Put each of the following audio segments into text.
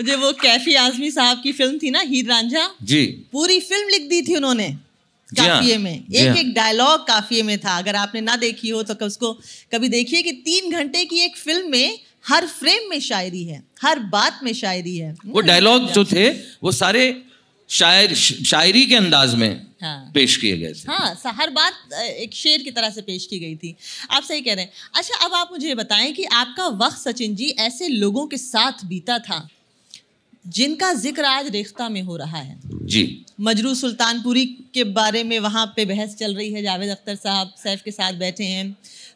मुझे वो कैफी आजमी साहब की फ़िल्म थी ना हीर रांझा। जी। पूरी फ़िल्म लिख दी थी उन्होंने हाँ, काफिए में। एक हाँ। एक डायलॉग काफिए में था। अगर आपने ना देखी हो तो उसको कभी देखिए कि तीन घंटे की एक फ़िल्म में हर फ्रेम में शायरी है हर बात में शायरी है। वो डायलॉग जो थे वो सारे शायर शायरी के अंदाज में हाँ। पेश किए गए थे। हाँ हर बात एक शेर की तरह से पेश की गई थी। आप सही कह रहे हैं। अच्छा अब आप मुझे बताएँ कि आपका वक्त सचिन जी ऐसे लोगों के साथ बीता था। जिनका ज़िक्र आज रेख्ता में हो रहा है। जी। मजरू सुल्तानपुरी के बारे में वहाँ पे बहस चल रही है। जावेद अख्तर साहब सैफ के साथ बैठे हैं।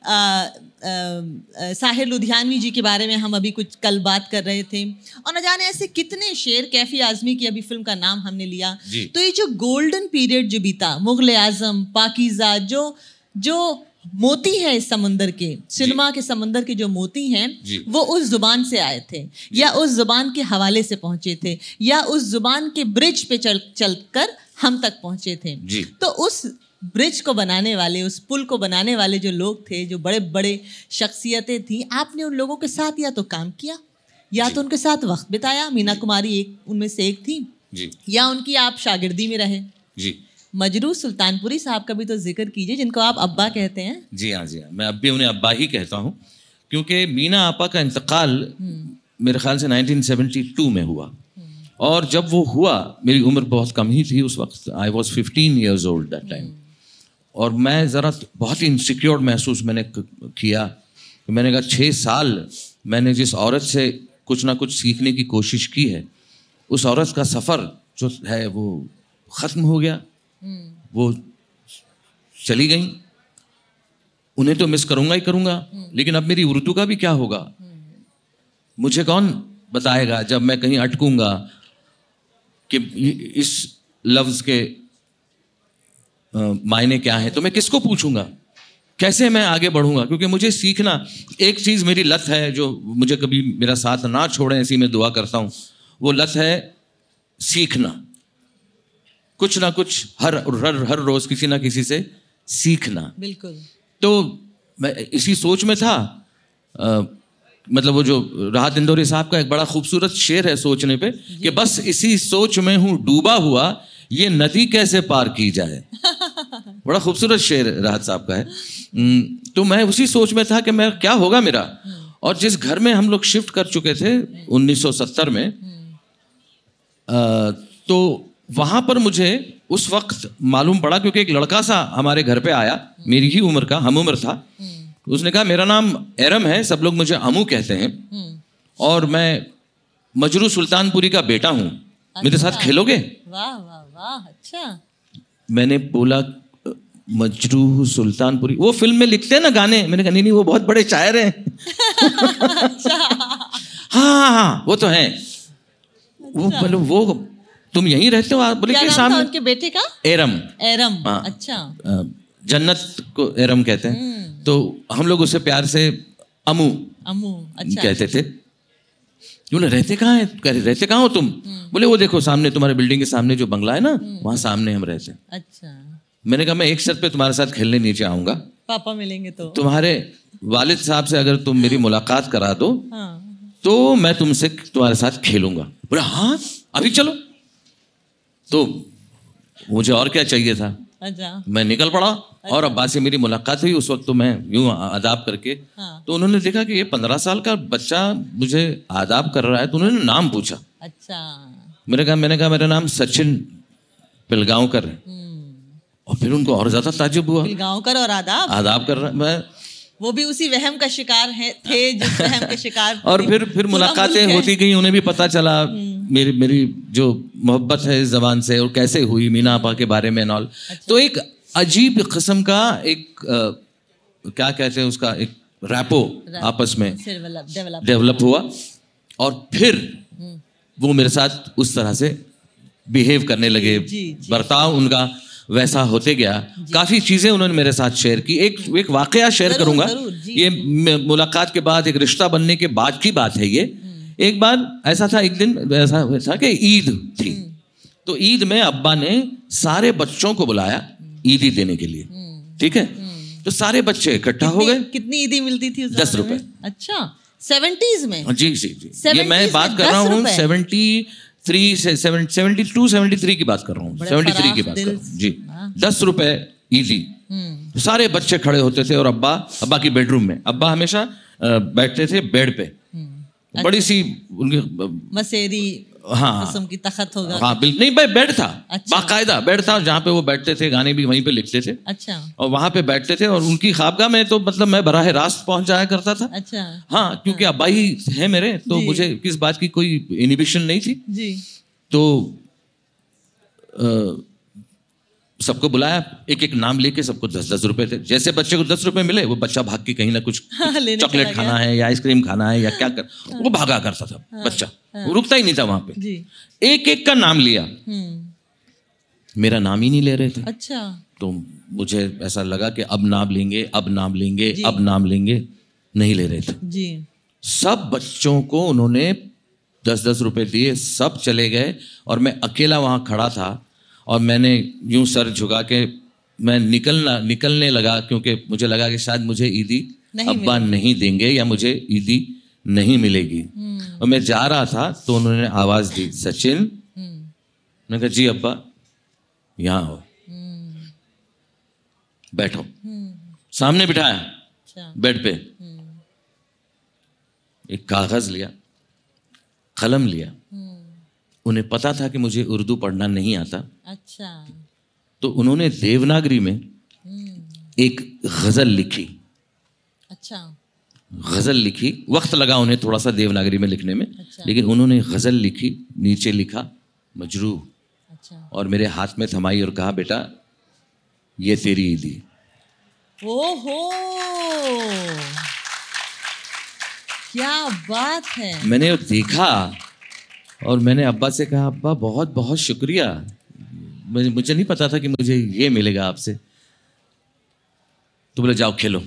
आ, आ, साहिर लुधियानवी जी के बारे में हम अभी कुछ कल बात कर रहे थे। और न जाने ऐसे कितने शेर कैफी आजमी की अभी फ़िल्म का नाम हमने लिया। जी। तो ये जो गोल्डन पीरियड जो बीता मुगल आज़म पाकिजा जो जो मोती है इस समंदर के सिनेमा के समंदर के जो मोती हैं वो उस ज़ुबान से आए थे या उस ज़ुबान के हवाले से पहुँचे थे या उस ज़ुबान के ब्रिज पे चल चलकर हम तक पहुँचे थे। तो उस ब्रिज को बनाने वाले उस पुल को बनाने वाले जो लोग थे जो बड़े बड़े शख्सियतें थी आपने उन लोगों के साथ या तो काम किया या तो उनके साथ वक्त बिताया मीना कुमारी एक उनमें से एक थी जी। या उनकी आप शागिर्दी में रहे? जी। मजरू सुल्तानपुरी साहब का भी तो ज़िक्र कीजिए जिनको आप अब्बा कहते हैं। जी हाँ जी हाँ। मैं अब भी उन्हें अब्बा ही कहता हूँ क्योंकि मीना आपा का इंतकाल मेरे ख्याल से 1972 में हुआ। और जब वो हुआ मेरी उम्र बहुत कम ही थी उस वक्त। I was 15 years old that time और मैं ज़रा बहुत ही इनसिक्योर महसूस मैंने क- किया। मैंने कहा छः साल मैंने जिस औरत से कुछ ना कुछ सीखने की कोशिश की है उस औरत का सफ़र जो है वो ख़त्म हो गया। वो चली गई। उन्हें तो मिस करूँगा ही करूँगा, लेकिन अब मेरी उर्दू का भी क्या होगा? मुझे कौन बताएगा जब मैं कहीं अटकूँगा कि इस लफ्ज के मायने क्या है? तो मैं किसको पूछूँगा? कैसे मैं आगे बढ़ूँगा? क्योंकि मुझे सीखना, एक चीज़ मेरी लत है जो मुझे कभी मेरा साथ ना छोड़े ऐसी मैं दुआ करता हूँ। वो लत है सीखना। कुछ ना कुछ हर हर हर रोज किसी ना किसी से सीखना। बिल्कुल। तो मैं इसी सोच में था। अ, मतलब वो जो राहत इंदौरी साहब का एक बड़ा खूबसूरत शेर है सोचने पे कि बस इसी सोच में हूँ डूबा हुआ ये नदी कैसे पार की जाए? बड़ा खूबसूरत शेर राहत साहब का है। हम्म, तो मैं उसी सोच में था कि मैं क्या होगा मेरा? और जिस घर में हम लोग शिफ्ट कर चुके थे 1970 में अ, तो वहाँ पर मुझे उस वक्त मालूम पड़ा क्योंकि एक लड़का सा हमारे घर पे आया मेरी ही उम्र का हम उम्र था। उसने कहा मेरा नाम एरम है सब लोग मुझे अमू कहते हैं। और मैं मजरू सुल्तानपुरी का बेटा हूँ। मेरे साथ खेलोगे? वाह वाह वाह अच्छा। मैंने बोला "अ, मजरू सुल्तानपुरी वो फ़िल्म में लिखते हैं ना गाने। मैंने कहा नहीं नहीं वो बहुत बड़े शायर हैं। हाँ हाँ हाँ वो तो है। वो बोले वो तुम यहीं रहते हो? आप बोले क्या नाम सामने उनके बेटे का? एरम। एरम हाँ। अच्छा। जन्नत को एरम कहते हैं। तो हम लोग उसे प्यार से अमू अमू अच्छा। कहते थे। बोले रहते कहाँ हैं? कह रहे रहते कहाँ हो तुम? बोले वो देखो सामने तुम्हारे बिल्डिंग के सामने जो बंगला है ना वहाँ सामने हम रहते हैं। अच्छा। मैंने कहा मैं एक शर्त पे तुम्हारे साथ खेलने नीचे आऊँगा। पापा मिलेंगे तो। तुम्हारे वालिद साहब से अगर तुम मेरी मुलाकात करा दो हाँ। तो मैं तुमसे तुम्हारे साथ खेलूँगा। बोले हाँ अभी चलो। तो मुझे और क्या चाहिए था? अच्छा। मैं निकल पड़ा अच्छा। और अब्बा से मेरी मुलाकात हुई उस वक्त तो मैं यूँ आदाब करके। हाँ। तो उन्होंने देखा कि ये पंद्रह साल का बच्चा मुझे आदाब कर रहा है तो उन्होंने नाम पूछा। अच्छा। मैंने कहा मैंने कहा मेरा नाम सचिन पिलगांवकर है। हम्म। और फिर उनको और ज़्यादा ताजुब हुआ। गांवकर और आदाब? आदाब कर रहा मैं वो भी उसी वहम का शिकार है थे जिस वहम के शिकार और फिर फिर मुलाकातें होती गई उन्हें भी पता चला। मेरी मेरी जो मोहब्बत है इस जबान से और कैसे हुई मीना आपा के बारे में एंड ऑल तो एक अजीब किस्म का एक अ, क्या कहते हैं उसका एक रैपो आपस में डेवलप हुआ। और फिर वो मेरे साथ उस तरह से बिहेव करने लगे। बर्ताव उनका वैसा होते गया। काफ़ी चीज़ें उन्होंने मेरे साथ शेयर की। एक एक वाकया शेयर करूँगा। ये मुलाकात के बाद एक रिश्ता बनने के बाद की बात है ये। एक बार ऐसा था एक दिन ऐसा था कि ईद थी। तो ईद में अब्बा ने सारे बच्चों को बुलाया ईदी देने के लिए। ठीक है? तो सारे बच्चे इकट्ठा हो गए। कितनी ईदी मिलती थी दस रुपए। अच्छा सेवेंटीज में? जी जी जी। ये मैं बात कर रहा हूँ सेवेंटी थ्री से सेवेंटी टू सेवेंटी थ्री की बात कर रहा हूँ। सेवेंटी थ्री की बात कर रहा हूँ। जी। हाँ। दस रुपए ईदी। हम्म। सारे बच्चे खड़े होते थे और अब्बा अब्बा की बेडरूम में। अब्बा हमेशा बैठते थे बेड पे। हम्म। बड़ी सी उनकी मसेरी हाँ। किस्म की तखत होगा। हाँ बिल्कुल नहीं भाई बेड था। अच्छा। बाकायदा बेड था जहाँ पे वो बैठते थे गाने भी वहीं पे लिखते थे। अच्छा। और वहाँ पे बैठते थे और उनकी खाबगा में तो मतलब मैं बराह रास्त पहुँच जाया करता था। अच्छा। हाँ क्योंकि ही। है मेरे तो मुझे किस बात की कोई इनिबिशन नहीं थी। जी। तो अ, सबको बुलाया एक एक नाम लेके सबको दस दस रुपए थे। जैसे बच्चे को दस रुपए मिले वो बच्चा भाग के कहीं ना कुछ चॉकलेट खाना है या आइसक्रीम खाना है या क्या कर वो भागा करता था बच्चा। वो रुकता ही नहीं था वहाँ पे। एक एक का नाम लिया। हम्म। मेरा नाम ही नहीं ले रहे थे। अच्छा। तो मुझे ऐसा लगा कि अब नाम लेंगे अब नाम लेंगे अब नाम लेंगे। नहीं ले रहे थे। जी। सब बच्चों को उन्होंने दस दस रुपए दिए सब चले गए और मैं अकेला वहाँ खड़ा था। और मैंने यूँ सर झुका के मैं निकलना निकलने लगा क्योंकि मुझे लगा कि शायद मुझे ईदी अब्बा नहीं देंगे या मुझे ईदी नहीं मिलेगी। हम्म। और मैं जा रहा था तो उन्होंने आवाज़ दी सचिन। हम्म। मैंने कहा जी अब्बा यहाँ आओ हम्म। बैठो। सामने बिठाया अच्छा। बेड पे। एक कागज़ लिया कलम लिया। उन्हें पता था कि मुझे उर्दू पढ़ना नहीं आता। अच्छा। तो उन्होंने देवनागरी में हम्म। एक गज़ल लिखी। अच्छा। गज़ल लिखी। वक्त लगा उन्हें थोड़ा सा देवनागरी में लिखने में। अच्छा। लेकिन उन्होंने गज़ल लिखी नीचे लिखा मजरू। अच्छा। और मेरे हाथ में थमाई और कहा बेटा ये तेरी ईदी। ओहो! क्या बात है। मैंने देखा और मैंने अब्बा से कहा अब्बा बहुत बहुत शुक्रिया। मुझे मुझे नहीं पता था कि मुझे ये मिलेगा आपसे। तो बोले जाओ खेलो।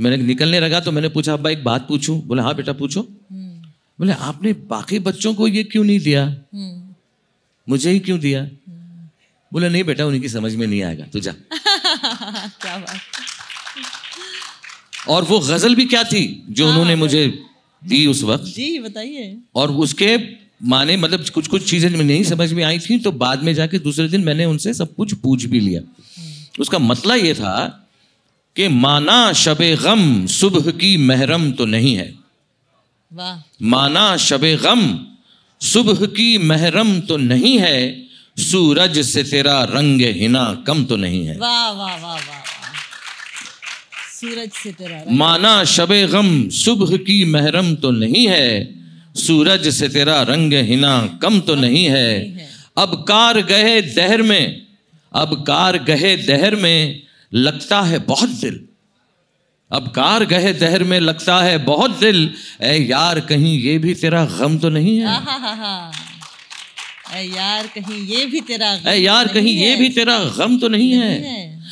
मैंने निकलने लगा तो मैंने पूछा अब्बा एक बात पूछूँ? बोले हाँ बेटा पूछो। हम्म। बोले आपने बाकी बच्चों को ये क्यों नहीं दिया? हम्म। मुझे ही क्यों दिया? बोले नहीं बेटा उनकी समझ में नहीं आएगा। तू जा। क्या बात। और वो गज़ल भी क्या थी जो उन्होंने मुझे दी उस वक्त? जी बताइए। और उसके माने मतलब कुछ कुछ चीज़ें में नहीं समझ में आई थी तो बाद में जाके दूसरे दिन मैंने उनसे सब कुछ पूछ भी लिया। उसका मतलब ये था कि माना शबे गम सुबह की महरम तो नहीं है। माना शबे गम सुबह की महरम तो नहीं है सूरज से तेरा रंग हिना कम तो नहीं है। वाह वाह वाह वाह वाह। सूरज से तेरा माना शबे गम सुबह की महरम तो नहीं है सूरज से तेरा रंग हिना कम तो नहीं है। अब कार गए दहर में अब कार गए दहर में लगता है बहुत दिल। अब कार गए दहर में लगता है बहुत दिल। ए यार कहीं ये भी तेरा गम तो नहीं है। यार कहीं ये भी तेरा गम ए यार नहीं कहीं ये भी तेरा गम तो नहीं है।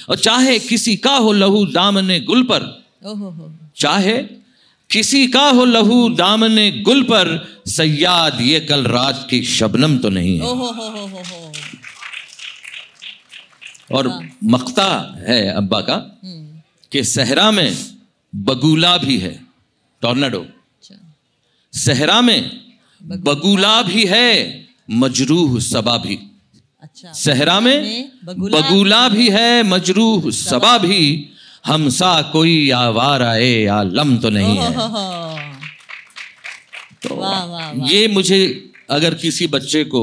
और चाहे किसी का हो लहू दामने गुल पर हो। चाहे किसी का हो लहू दामने गुल पर सयाद ये कल रात की शबनम तो नहीं है। हो हो हो हो। और मक्ता है अब्बा का हम्म। कि सहरा में बगुला भी है टॉर्नाडो। अच्छा। सहरा में बगुला। भी है मजरूह सबा भी। अच्छा। सहरा में बगुला भी है मजरूह सबा भी। हमसा कोई आवार आए आलम तो नहीं है। तो वाह वाह वाह। ये मुझे अगर किसी बच्चे को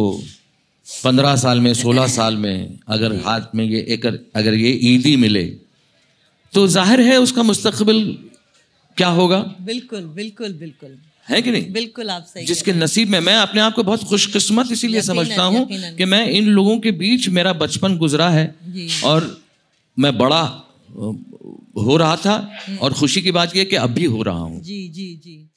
पंद्रह साल में सोलह साल में अगर हाथ में ये एक अगर ये ईदी मिले तो ज़ाहिर है उसका मुस्तकबिल क्या होगा? बिल्कुल बिल्कुल बिल्कुल। है कि नहीं? बिल्कुल आप सही जिसके नसीब में मैं अपने आप को बहुत खुशकिस्मत इसीलिए समझता हूँ कि मैं इन लोगों के बीच मेरा बचपन गुजरा है और मैं बड़ा हो रहा था और खुशी की बात यह कि अब भी हो रहा हूँ। जी जी जी।